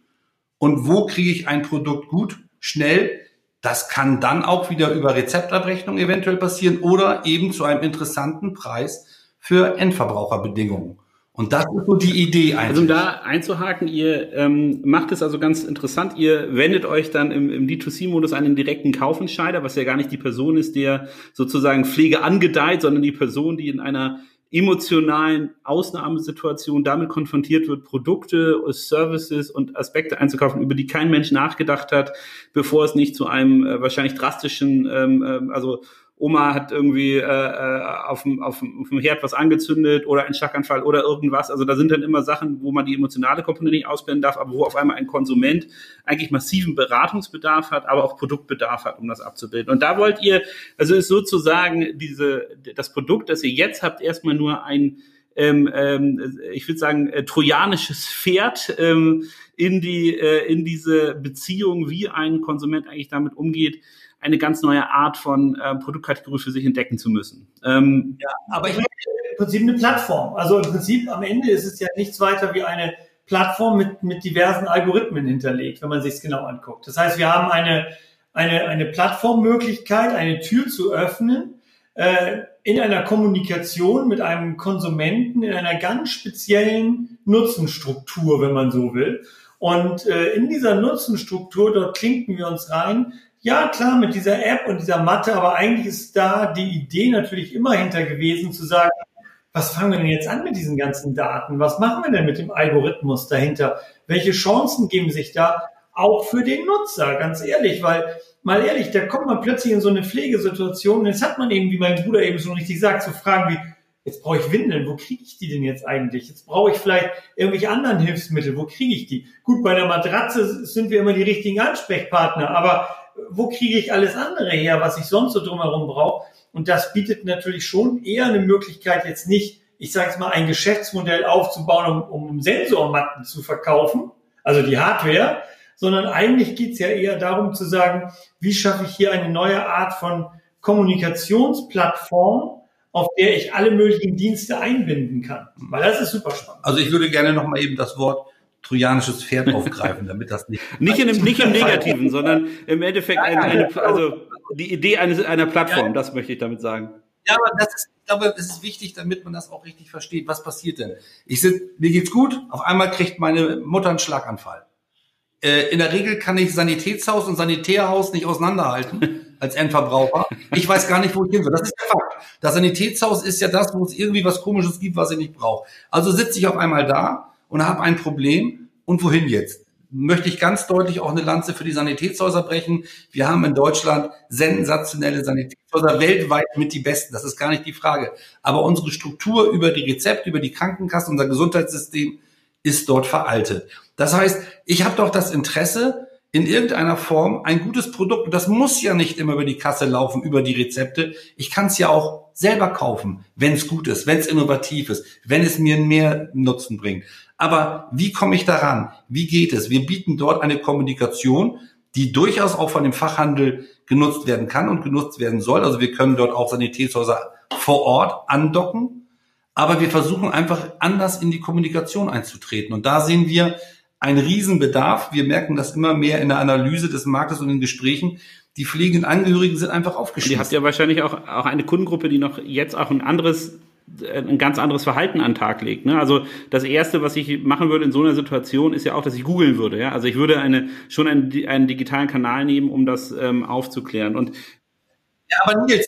Speaker 1: und wo kriege ich ein Produkt gut, schnell. Das kann dann auch wieder über Rezeptabrechnung eventuell passieren oder eben zu einem interessanten Preis für Endverbraucherbedingungen. Und das ist so die Idee
Speaker 2: eigentlich. Also um da einzuhaken, ihr ähm, macht es also ganz interessant, ihr wendet euch dann im, im D2C-Modus an den direkten Kaufentscheider, was ja gar nicht die Person ist, der sozusagen Pflege angedeiht, sondern die Person, die in einer emotionalen Ausnahmesituation damit konfrontiert wird, Produkte, Services und Aspekte einzukaufen, über die kein Mensch nachgedacht hat, bevor es nicht zu einem äh, wahrscheinlich drastischen, ähm, äh, also Oma hat irgendwie äh, äh, auf, dem, auf, Herd was angezündet oder ein Schlaganfall oder irgendwas. Also da sind dann immer Sachen, wo man die emotionale Komponente nicht ausblenden darf, aber wo auf einmal ein Konsument eigentlich massiven Beratungsbedarf hat, aber auch Produktbedarf hat, um das abzubilden. Und da wollt ihr, also ist sozusagen diese, das Produkt, das ihr jetzt habt, erstmal nur ein ähm, ähm, ich würde sagen, äh, trojanisches Pferd ähm, in die in diese Beziehung, wie ein Konsument eigentlich damit umgeht, eine ganz neue Art von äh, Produktkategorie für sich entdecken zu müssen.
Speaker 3: Ähm, ja, aber ich meine, im Prinzip eine Plattform. Also im Prinzip am Ende ist es ja nichts weiter wie eine Plattform mit, mit diversen Algorithmen hinterlegt, wenn man sich es genau anguckt. Das heißt, wir haben eine, eine, eine Plattformmöglichkeit, eine Tür zu öffnen, äh, in einer Kommunikation mit einem Konsumenten in einer ganz speziellen Nutzenstruktur, wenn man so will. Und äh, in dieser Nutzenstruktur, dort klinken wir uns rein, ja, klar, mit dieser App und dieser Matte, aber eigentlich ist da die Idee natürlich immer hinter gewesen, zu sagen, was fangen wir denn jetzt an mit diesen ganzen Daten? Was machen wir denn mit dem Algorithmus dahinter? Welche Chancen geben sich da auch für den Nutzer? Ganz ehrlich, weil, mal ehrlich, da kommt man plötzlich in so eine Pflegesituation und jetzt hat man eben, wie mein Bruder eben schon richtig sagt, so Fragen wie, jetzt brauche ich Windeln, wo kriege ich die denn jetzt eigentlich? Jetzt brauche ich vielleicht irgendwelche anderen Hilfsmittel, wo kriege ich die? Gut, bei der Matratze sind wir immer die richtigen Ansprechpartner, aber wo kriege ich alles andere her, was ich sonst so drumherum brauche? Und das bietet natürlich schon eher eine Möglichkeit, jetzt nicht, ich sage jetzt mal, ein Geschäftsmodell aufzubauen, um, um Sensormatten zu verkaufen, also die Hardware, sondern eigentlich geht es ja eher darum zu sagen, wie schaffe ich hier eine neue Art von Kommunikationsplattform, auf der ich alle möglichen Dienste einbinden kann. Weil das ist super spannend.
Speaker 1: Also ich würde gerne nochmal eben das Wort trojanisches Pferd [LAUGHS] aufgreifen, damit das nicht.
Speaker 2: nicht, in nicht im Negativen, sondern im Endeffekt eine, eine, also die Idee eines, einer Plattform, das möchte ich damit sagen.
Speaker 1: Ja, aber das ist, ich glaube, es ist wichtig, damit man das auch richtig versteht. Was passiert denn? Ich sitze, mir geht's gut, auf einmal kriegt meine Mutter einen Schlaganfall. Äh, in der Regel kann ich Sanitätshaus und Sanitärhaus nicht auseinanderhalten [LAUGHS] als Endverbraucher. Ich weiß gar nicht, wo ich hin soll. Das ist der Fakt. Das Sanitätshaus ist ja das, wo es irgendwie was Komisches gibt, was ich nicht brauche. Also sitze ich auf einmal da und habe ein Problem. Und wohin jetzt? Möchte ich ganz deutlich auch eine Lanze für die Sanitätshäuser brechen. Wir haben in Deutschland sensationelle Sanitätshäuser, weltweit mit die besten. Das ist gar nicht die Frage. Aber unsere Struktur über die Rezepte, über die Krankenkasse, unser Gesundheitssystem ist dort veraltet. Das heißt, ich habe doch das Interesse, in irgendeiner Form ein gutes Produkt. Und das muss ja nicht immer über die Kasse laufen, über die Rezepte. Ich kann es ja auch selber kaufen, wenn es gut ist, wenn es innovativ ist, wenn es mir mehr Nutzen bringt. Aber wie komme ich daran? Wie geht es? Wir bieten dort eine Kommunikation, die durchaus auch von dem Fachhandel genutzt werden kann und genutzt werden soll. Also wir können dort auch Sanitätshäuser vor Ort andocken. Aber wir versuchen einfach anders in die Kommunikation einzutreten. Und da sehen wir einen Riesenbedarf. Wir merken das immer mehr in der Analyse des Marktes und in Gesprächen. Die pflegenden Angehörigen sind einfach aufgeschlossen.
Speaker 2: Ihr habt ja wahrscheinlich auch, auch eine Kundengruppe, die noch jetzt auch ein anderes ein ganz anderes Verhalten an den Tag legt. Ne? Also das erste, was ich machen würde in so einer Situation, ist ja auch, dass ich googeln würde. Ja? Also ich würde eine schon einen, einen digitalen Kanal nehmen, um das ähm, aufzuklären. Und
Speaker 1: ja, aber Nils,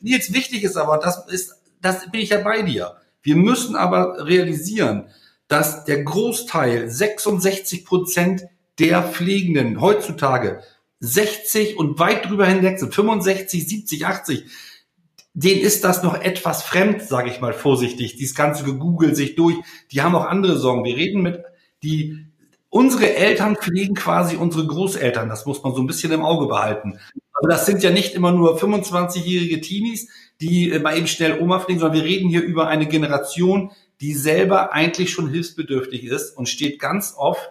Speaker 1: Nils, wichtig ist aber, das ist, das bin ich ja bei dir. Wir müssen aber realisieren, dass der Großteil, 66 Prozent der Pflegenden heutzutage 60 und weit drüber hinweg sind, 65, 70, 80, denen ist das noch etwas fremd, sage ich mal vorsichtig. Dieses ganze gegoogelt sich durch. Die haben auch andere Sorgen. Wir reden mit die unsere Eltern pflegen quasi unsere Großeltern. Das muss man so ein bisschen im Auge behalten. Also das sind ja nicht immer nur 25-jährige Teenies, die äh, mal eben schnell Oma pflegen, sondern wir reden hier über eine Generation, die selber eigentlich schon hilfsbedürftig ist und steht ganz oft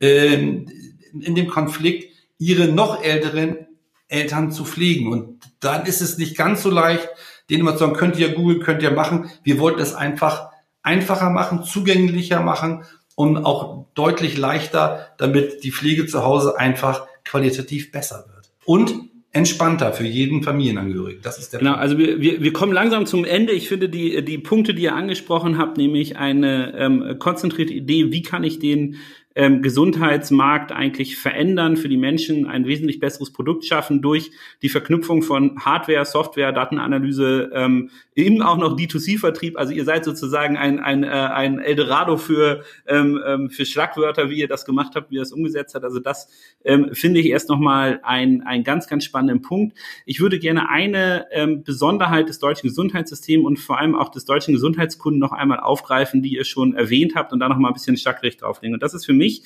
Speaker 1: ähm, in dem Konflikt, ihre noch älteren Eltern zu pflegen. Und dann ist es nicht ganz so leicht, denen immer zu sagen, könnt ihr Google, könnt ihr machen. Wir wollten es einfach einfacher machen, zugänglicher machen und auch deutlich leichter, damit die Pflege zu Hause einfach qualitativ besser wird. Und entspannter für jeden Familienangehörigen. Das ist der
Speaker 2: Genau, also wir, wir, wir kommen langsam zum Ende. Ich finde die, die Punkte, die ihr angesprochen habt, nämlich eine ähm, konzentrierte Idee, wie kann ich den ähm, Gesundheitsmarkt eigentlich verändern, für die Menschen ein wesentlich besseres Produkt schaffen durch die Verknüpfung von Hardware, Software, Datenanalyse, ähm, eben auch noch D2C-Vertrieb. Also ihr seid sozusagen ein, ein, äh, ein Eldorado für, ähm, ähm, für Schlagwörter, wie ihr das gemacht habt, wie ihr das umgesetzt habt. Also das ähm, finde ich erst nochmal ein, ganz, ganz spannenden Punkt. Ich würde gerne eine ähm, Besonderheit des deutschen Gesundheitssystems und vor allem auch des deutschen Gesundheitskunden noch einmal aufgreifen, die ihr schon erwähnt habt und da nochmal ein bisschen Schlaglicht drauflegen. Und das ist für mich mich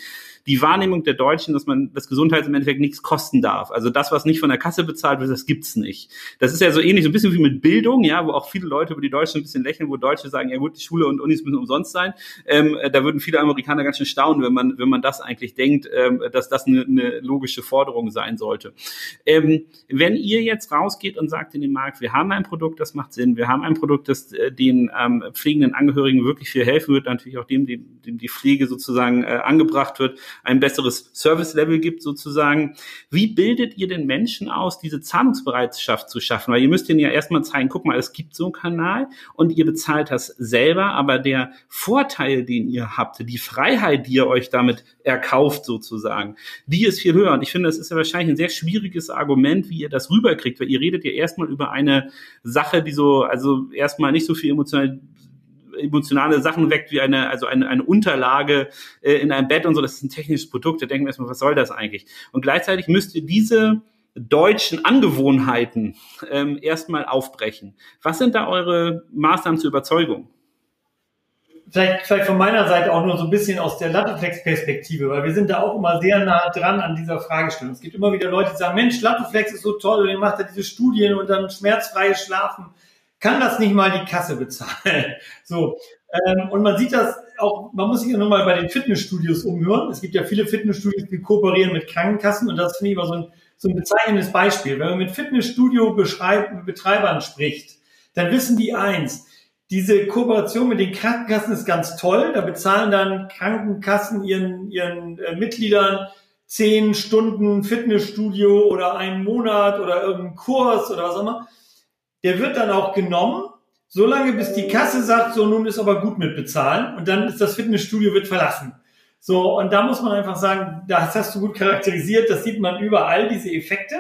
Speaker 2: die Wahrnehmung der Deutschen, dass man das Gesundheits im Endeffekt nichts kosten darf. Also das, was nicht von der Kasse bezahlt wird, das gibt's nicht. Das ist ja so ähnlich, so ein bisschen wie mit Bildung, ja, wo auch viele Leute über die Deutschen ein bisschen lächeln, wo Deutsche sagen, ja gut, die Schule und Unis müssen umsonst sein. Ähm, da würden viele Amerikaner ganz schön staunen, wenn man, wenn man das eigentlich denkt, ähm, dass das eine, eine logische Forderung sein sollte. Ähm, wenn ihr jetzt rausgeht und sagt in den Markt, wir haben ein Produkt, das macht Sinn, wir haben ein Produkt, das äh, den ähm, pflegenden Angehörigen wirklich viel helfen wird, natürlich auch dem, dem, dem die Pflege sozusagen äh, angebracht wird, ein besseres Service-Level gibt sozusagen. Wie bildet ihr den Menschen aus, diese Zahlungsbereitschaft zu schaffen? Weil ihr müsst ihnen ja erstmal zeigen, guck mal, es gibt so einen Kanal und ihr bezahlt das selber, aber der Vorteil, den ihr habt, die Freiheit, die ihr euch damit erkauft sozusagen, die ist viel höher. Und ich finde, das ist ja wahrscheinlich ein sehr schwieriges Argument, wie ihr das rüberkriegt, weil ihr redet ja erstmal über eine Sache, die so, also erstmal nicht so viel emotional emotionale Sachen weckt, wie eine, also eine, eine Unterlage äh, in einem Bett und so, das ist ein technisches Produkt, da denken wir erstmal, was soll das eigentlich? Und gleichzeitig müsst ihr diese deutschen Angewohnheiten ähm, erstmal aufbrechen. Was sind da eure Maßnahmen zur Überzeugung?
Speaker 3: Vielleicht, vielleicht von meiner Seite auch nur so ein bisschen aus der Latteflex-Perspektive, weil wir sind da auch immer sehr nah dran an dieser Fragestellung. Es gibt immer wieder Leute, die sagen, Mensch, Latteflex ist so toll und ihr macht da diese Studien und dann schmerzfreies Schlafen kann das nicht mal die Kasse bezahlen. [LAUGHS] So. Ähm, und man sieht das auch, man muss sich ja nur mal bei den Fitnessstudios umhören. Es gibt ja viele Fitnessstudios, die kooperieren mit Krankenkassen und das finde ich immer so ein, so ein bezeichnendes Beispiel. Wenn man mit Fitnessstudio-Betreibern spricht, dann wissen die eins, diese Kooperation mit den Krankenkassen ist ganz toll. Da bezahlen dann Krankenkassen ihren, ihren äh, Mitgliedern zehn Stunden Fitnessstudio oder einen Monat oder irgendeinen Kurs oder was auch immer der wird dann auch genommen, solange bis die Kasse sagt, so nun ist aber gut mit bezahlen und dann ist das Fitnessstudio wird verlassen. So, und da muss man einfach sagen, das hast du gut charakterisiert, das sieht man überall, diese Effekte.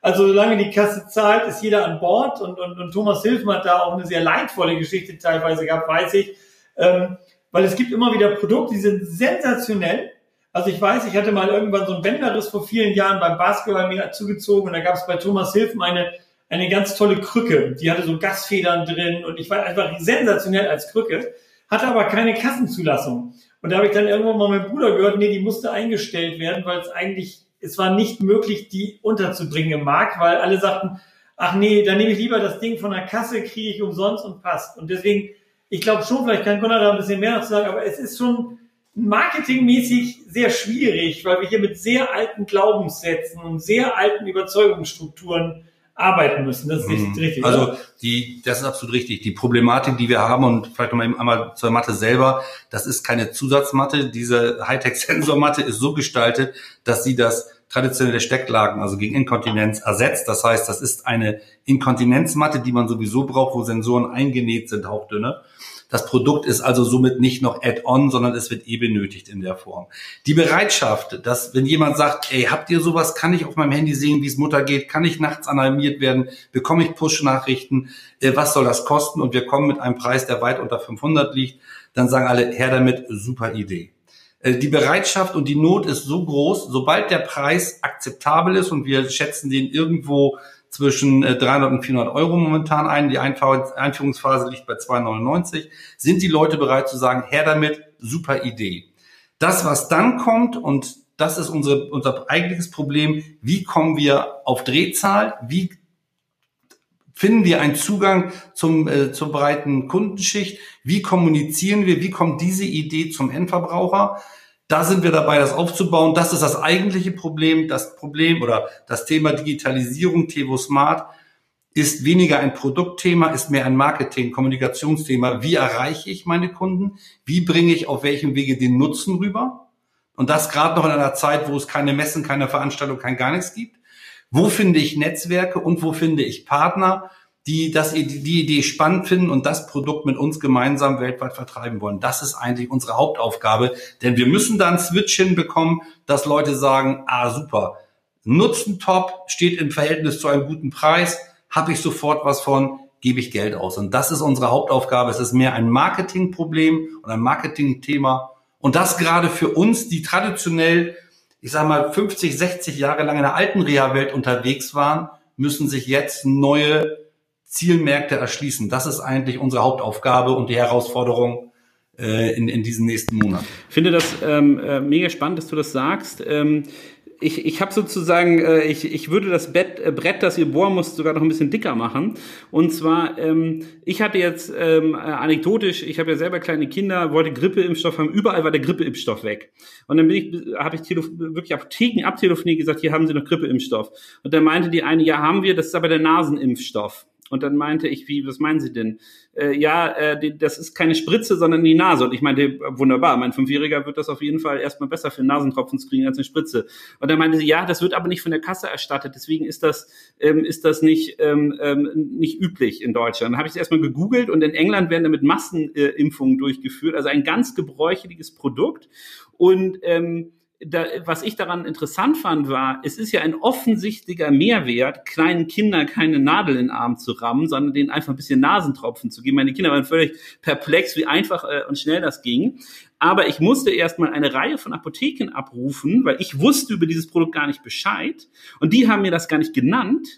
Speaker 3: Also solange die Kasse zahlt, ist jeder an Bord und, und, und Thomas Hilfen hat da auch eine sehr leidvolle Geschichte teilweise gehabt, weiß ich. Ähm, weil es gibt immer wieder Produkte, die sind sensationell. Also ich weiß, ich hatte mal irgendwann so ein Bänderriss vor vielen Jahren beim Basketball mir zugezogen und da gab es bei Thomas Hilfen eine eine ganz tolle Krücke. Die hatte so Gasfedern drin und ich war einfach sensationell als Krücke, hatte aber keine Kassenzulassung. Und da habe ich dann irgendwann mal meinem Bruder gehört, nee, die musste eingestellt werden, weil es eigentlich es war nicht möglich, die unterzubringen im Markt, weil alle sagten, ach nee, dann nehme ich lieber das Ding von der Kasse, kriege ich umsonst und passt. Und deswegen, ich glaube schon, vielleicht kann Gunnar da ein bisschen mehr noch sagen, aber es ist schon marketingmäßig sehr schwierig, weil wir hier mit sehr alten Glaubenssätzen und sehr alten Überzeugungsstrukturen arbeiten müssen. Das ist mhm. richtig.
Speaker 1: Also oder? die, das ist absolut richtig. Die Problematik, die wir haben und vielleicht nochmal einmal zur Matte selber, das ist keine Zusatzmatte. Diese Hightech-Sensormatte ist so gestaltet, dass sie das traditionelle Stecklagen, also gegen Inkontinenz ersetzt. Das heißt, das ist eine Inkontinenzmatte, die man sowieso braucht, wo Sensoren eingenäht sind, hauchdünne. Das Produkt ist also somit nicht noch Add-on, sondern es wird eh benötigt in der Form. Die Bereitschaft, dass wenn jemand sagt, ey, habt ihr sowas, kann ich auf meinem Handy sehen, wie es Mutter geht, kann ich nachts alarmiert werden, bekomme ich Push-Nachrichten, äh, was soll das kosten? Und wir kommen mit einem Preis, der weit unter 500 liegt, dann sagen alle, her damit, super Idee. Äh, die Bereitschaft und die Not ist so groß, sobald der Preis akzeptabel ist und wir schätzen den irgendwo zwischen 300 äh, und 400 Euro momentan ein. Die Einführungsphase liegt bei 2,99. Sind die Leute bereit zu sagen, her damit, super Idee. Das, was dann kommt, und das ist unsere, unser eigentliches Problem, wie kommen wir auf Drehzahl, wie finden wir einen Zugang zum, äh, zur breiten Kundenschicht, wie kommunizieren wir, wie kommt diese Idee zum Endverbraucher. Da sind wir dabei, das aufzubauen. Das ist das eigentliche Problem. Das Problem oder das Thema Digitalisierung, Tevo Smart, ist weniger ein Produktthema, ist mehr ein Marketing, Kommunikationsthema. Wie erreiche ich meine Kunden? Wie bringe ich auf welchem Wege den Nutzen rüber? Und das gerade noch in einer Zeit, wo es keine Messen, keine Veranstaltung, kein gar nichts gibt. Wo finde ich Netzwerke und wo finde ich Partner? Die das, die Idee spannend finden und das Produkt mit uns gemeinsam weltweit vertreiben wollen. Das ist eigentlich unsere Hauptaufgabe, denn wir müssen da einen Switch hinbekommen, dass Leute sagen, ah super, Nutzen top, steht im Verhältnis zu einem guten Preis, habe ich sofort was von, gebe ich Geld aus. Und das ist unsere Hauptaufgabe. Es ist mehr ein Marketingproblem und ein Marketingthema. Und das gerade für uns, die traditionell, ich sage mal, 50, 60 Jahre lang in der alten Reha-Welt unterwegs waren, müssen sich jetzt neue Zielmärkte erschließen. Das ist eigentlich unsere Hauptaufgabe und die Herausforderung äh, in, in diesen nächsten Monaten.
Speaker 2: Ich finde das ähm, äh, mega spannend, dass du das sagst. Ähm, ich, ich habe sozusagen, äh, ich, ich würde das Bett, äh, Brett, das ihr bohren musst, sogar noch ein bisschen dicker machen. Und zwar, ähm, ich hatte jetzt ähm, äh, anekdotisch, ich habe ja selber kleine Kinder, wollte Grippeimpfstoff haben, überall war der Grippeimpfstoff weg. Und dann bin ich, habe ich wirklich Apotheken abtelefoniert gesagt, hier haben Sie noch Grippeimpfstoff. Und dann meinte die eine, ja haben wir, das ist aber der Nasenimpfstoff. Und dann meinte ich, wie, was meinen Sie denn? Äh, ja, äh, die, das ist keine Spritze, sondern die Nase. Und ich meinte, wunderbar, mein Fünfjähriger wird das auf jeden Fall erstmal besser für Nasentropfen zu kriegen als eine Spritze. Und dann meinte sie, ja, das wird aber nicht von der Kasse erstattet, deswegen ist das, ähm, ist das nicht, ähm, ähm, nicht üblich in Deutschland. Dann habe ich es erstmal gegoogelt und in England werden damit Massenimpfungen äh, durchgeführt, also ein ganz gebräuchliches Produkt. Und ähm, da, was ich daran interessant fand, war, es ist ja ein offensichtlicher Mehrwert, kleinen Kindern keine Nadel in den Arm zu rammen, sondern denen einfach ein bisschen Nasentropfen zu geben. Meine Kinder waren völlig perplex, wie einfach äh, und schnell das ging. Aber ich musste erstmal eine Reihe von Apotheken abrufen, weil ich wusste über dieses Produkt gar nicht Bescheid. Und die haben mir das gar nicht genannt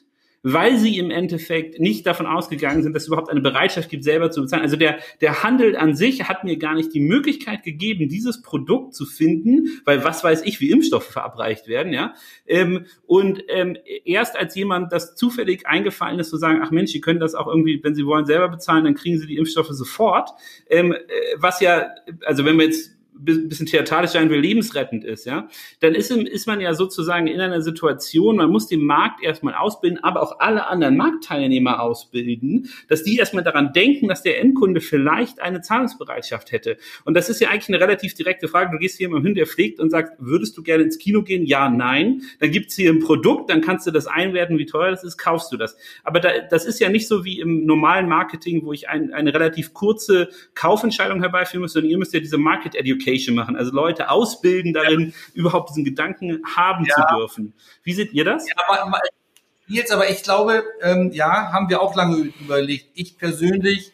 Speaker 2: weil sie im Endeffekt nicht davon ausgegangen sind, dass es überhaupt eine Bereitschaft gibt, selber zu bezahlen. Also der, der Handel an sich hat mir gar nicht die Möglichkeit gegeben, dieses Produkt zu finden, weil was weiß ich, wie Impfstoffe verabreicht werden, ja. Ähm, und ähm, erst als jemand das zufällig eingefallen ist, zu sagen, ach Mensch, Sie können das auch irgendwie, wenn Sie wollen, selber bezahlen, dann kriegen Sie die Impfstoffe sofort. Ähm, äh, was ja, also wenn wir jetzt bisschen theatralisch sein will, lebensrettend ist, ja, dann ist, ist man ja sozusagen in einer Situation, man muss den Markt erstmal ausbilden, aber auch alle anderen Marktteilnehmer ausbilden, dass die erstmal daran denken, dass der Endkunde vielleicht eine Zahlungsbereitschaft hätte. Und das ist ja eigentlich eine relativ direkte Frage. Du gehst hier jemandem hin, der pflegt und sagt, würdest du gerne ins Kino gehen? Ja, nein. Dann gibt's hier ein Produkt, dann kannst du das einwerten, wie teuer das ist, kaufst du das. Aber da, das ist ja nicht so wie im normalen Marketing, wo ich ein, eine relativ kurze Kaufentscheidung herbeiführen muss, sondern ihr müsst ja diese Market Education Education machen, also Leute ausbilden darin, ja. überhaupt diesen Gedanken haben ja. zu dürfen. Wie seht ihr das? Ja,
Speaker 1: aber, jetzt, aber ich glaube, ähm, ja, haben wir auch lange überlegt. Ich persönlich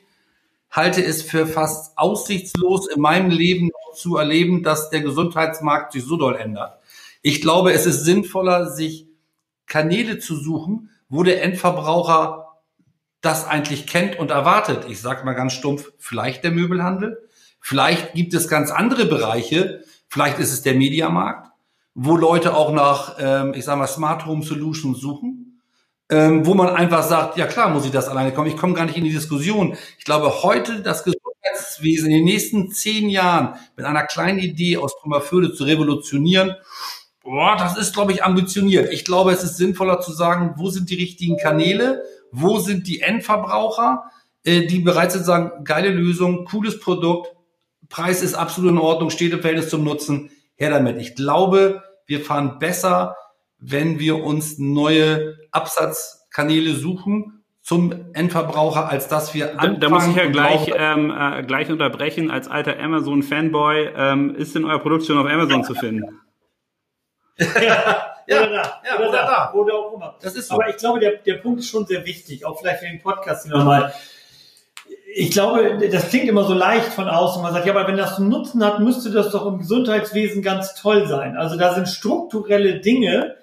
Speaker 1: halte es für fast aussichtslos in meinem Leben zu erleben, dass der Gesundheitsmarkt sich so doll ändert. Ich glaube, es ist sinnvoller, sich Kanäle zu suchen, wo der Endverbraucher das eigentlich kennt und erwartet. Ich sage mal ganz stumpf, vielleicht der Möbelhandel, Vielleicht gibt es ganz andere Bereiche. Vielleicht ist es der Mediamarkt, wo Leute auch nach, ähm, ich sage mal, Smart Home Solutions suchen, ähm, wo man einfach sagt, ja klar, muss ich das alleine kommen. Ich komme gar nicht in die Diskussion. Ich glaube, heute das Gesundheitswesen in den nächsten zehn Jahren mit einer kleinen Idee aus Trümmerfürde zu revolutionieren, boah, das ist, glaube ich, ambitioniert. Ich glaube, es ist sinnvoller zu sagen, wo sind die richtigen Kanäle, wo sind die Endverbraucher, äh, die bereit sind zu sagen, geile Lösung, cooles Produkt, Preis ist absolut in Ordnung, steht im Verhältnis zum Nutzen, her damit. Ich glaube, wir fahren besser, wenn wir uns neue Absatzkanäle suchen zum Endverbraucher, als dass wir
Speaker 2: anfangen. Da, da muss ich ja gleich, ähm, äh, gleich unterbrechen. Als alter Amazon-Fanboy ähm, ist denn euer Produkt schon auf Amazon zu finden? [LAUGHS]
Speaker 3: ja, ja, oder da, ja, oder, oder da, da, oder auch immer. Das ist so. Aber ich glaube, der, der Punkt ist schon sehr wichtig, auch vielleicht für den Podcast nochmal ich glaube, das klingt immer so leicht von außen. Man sagt, ja, aber wenn das einen Nutzen hat, müsste das doch im Gesundheitswesen ganz toll sein. Also da sind strukturelle Dinge,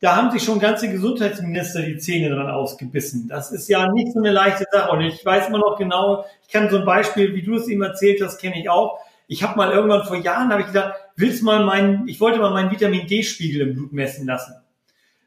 Speaker 3: da haben sich schon ganze Gesundheitsminister die Zähne dran ausgebissen. Das ist ja nicht so eine leichte Sache. Und ich weiß immer noch genau, ich kann so ein Beispiel, wie du es ihm erzählt hast, kenne ich auch. Ich habe mal irgendwann vor Jahren, habe ich gesagt, willst mal meinen, ich wollte mal meinen Vitamin D-Spiegel im Blut messen lassen.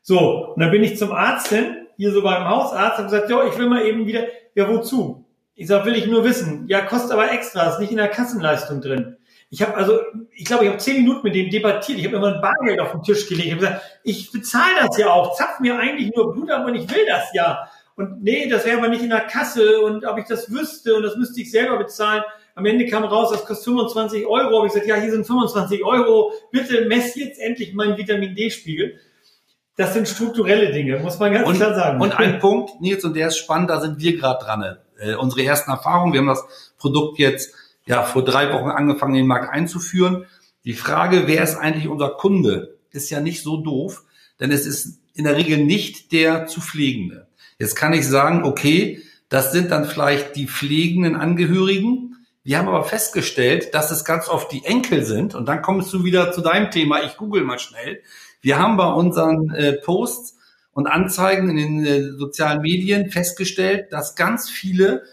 Speaker 3: So, und dann bin ich zum Arzt hin, hier so beim Hausarzt, habe gesagt, ja, ich will mal eben wieder, ja, wozu? Ich sag, will ich nur wissen. Ja, kostet aber extra, ist nicht in der Kassenleistung drin. Ich habe also, ich glaube, ich habe zehn Minuten mit dem debattiert. Ich habe immer ein Bargeld auf den Tisch gelegt. Ich habe gesagt, ich bezahle das ja auch. Zapf mir eigentlich nur Blut ab und ich will das ja. Und nee, das wäre aber nicht in der Kasse und ob ich das wüsste und das müsste ich selber bezahlen. Am Ende kam raus, das kostet 25 Euro. Habe ich gesagt, ja, hier sind 25 Euro. Bitte mess jetzt endlich meinen Vitamin D-Spiegel. Das sind strukturelle Dinge, muss man ganz
Speaker 1: und,
Speaker 3: klar sagen.
Speaker 1: Und ein Punkt, Nils, und der ist spannend, da sind wir gerade dran äh, unsere ersten Erfahrungen. Wir haben das Produkt jetzt ja vor drei Wochen angefangen, den Markt einzuführen. Die Frage, wer ist eigentlich unser Kunde, ist ja nicht so doof, denn es ist in der Regel nicht der zu Pflegende. Jetzt kann ich sagen, okay, das sind dann vielleicht die pflegenden Angehörigen. Wir haben aber festgestellt, dass es ganz oft die Enkel sind. Und dann kommst du wieder zu deinem Thema. Ich google mal schnell. Wir haben bei unseren äh, Posts und Anzeigen in den äh, sozialen Medien festgestellt, dass ganz viele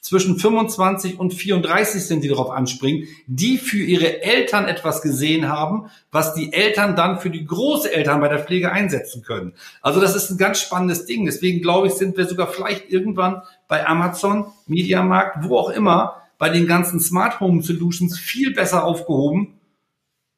Speaker 1: zwischen 25 und 34 sind, die darauf anspringen, die für ihre Eltern etwas gesehen haben, was die Eltern dann für die Großeltern bei der Pflege einsetzen können. Also das ist ein ganz spannendes Ding. Deswegen glaube ich, sind wir sogar vielleicht irgendwann bei Amazon, Mediamarkt, wo auch immer, bei den ganzen Smart Home Solutions viel besser aufgehoben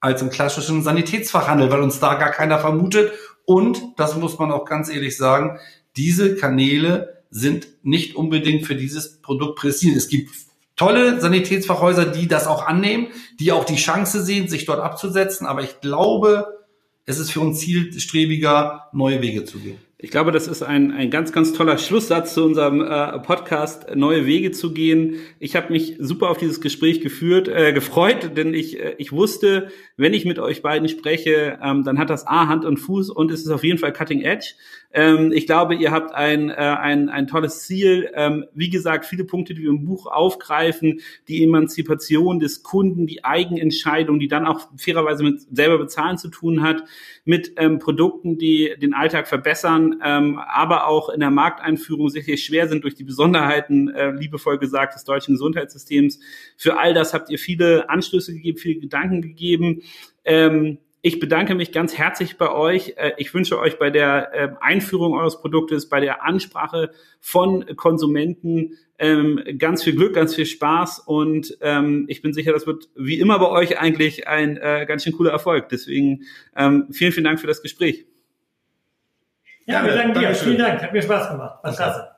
Speaker 1: als im klassischen Sanitätsfachhandel, weil uns da gar keiner vermutet und, das muss man auch ganz ehrlich sagen, diese Kanäle sind nicht unbedingt für dieses Produkt präsentiert. Es gibt tolle Sanitätsfachhäuser, die das auch annehmen, die auch die Chance sehen, sich dort abzusetzen. Aber ich glaube, es ist für uns zielstrebiger, neue Wege zu gehen.
Speaker 2: Ich glaube, das ist ein, ein ganz, ganz toller Schlusssatz zu unserem äh, Podcast, neue Wege zu gehen. Ich habe mich super auf dieses Gespräch geführt, äh, gefreut, denn ich, äh, ich wusste, wenn ich mit euch beiden spreche, ähm, dann hat das A Hand und Fuß und es ist auf jeden Fall Cutting Edge. Ähm, ich glaube, ihr habt ein, äh, ein, ein tolles Ziel. Ähm, wie gesagt, viele Punkte, die wir im Buch aufgreifen, die Emanzipation des Kunden, die Eigenentscheidung, die dann auch fairerweise mit selber bezahlen zu tun hat, mit ähm, Produkten, die den Alltag verbessern, ähm, aber auch in der Markteinführung sicherlich schwer sind durch die Besonderheiten, äh, liebevoll gesagt, des deutschen Gesundheitssystems. Für all das habt ihr viele Anstöße gegeben, viele Gedanken gegeben. Ähm, ich bedanke mich ganz herzlich bei euch. Äh, ich wünsche euch bei der ähm, Einführung eures Produktes, bei der Ansprache von Konsumenten ähm, ganz viel Glück, ganz viel Spaß und ähm, ich bin sicher, das wird wie immer bei euch eigentlich ein äh, ganz schön cooler Erfolg. Deswegen vielen, vielen Dank für das Gespräch.
Speaker 3: Ja, wir danken dir. Vielen Dank. Hat mir Spaß gemacht. War klasse.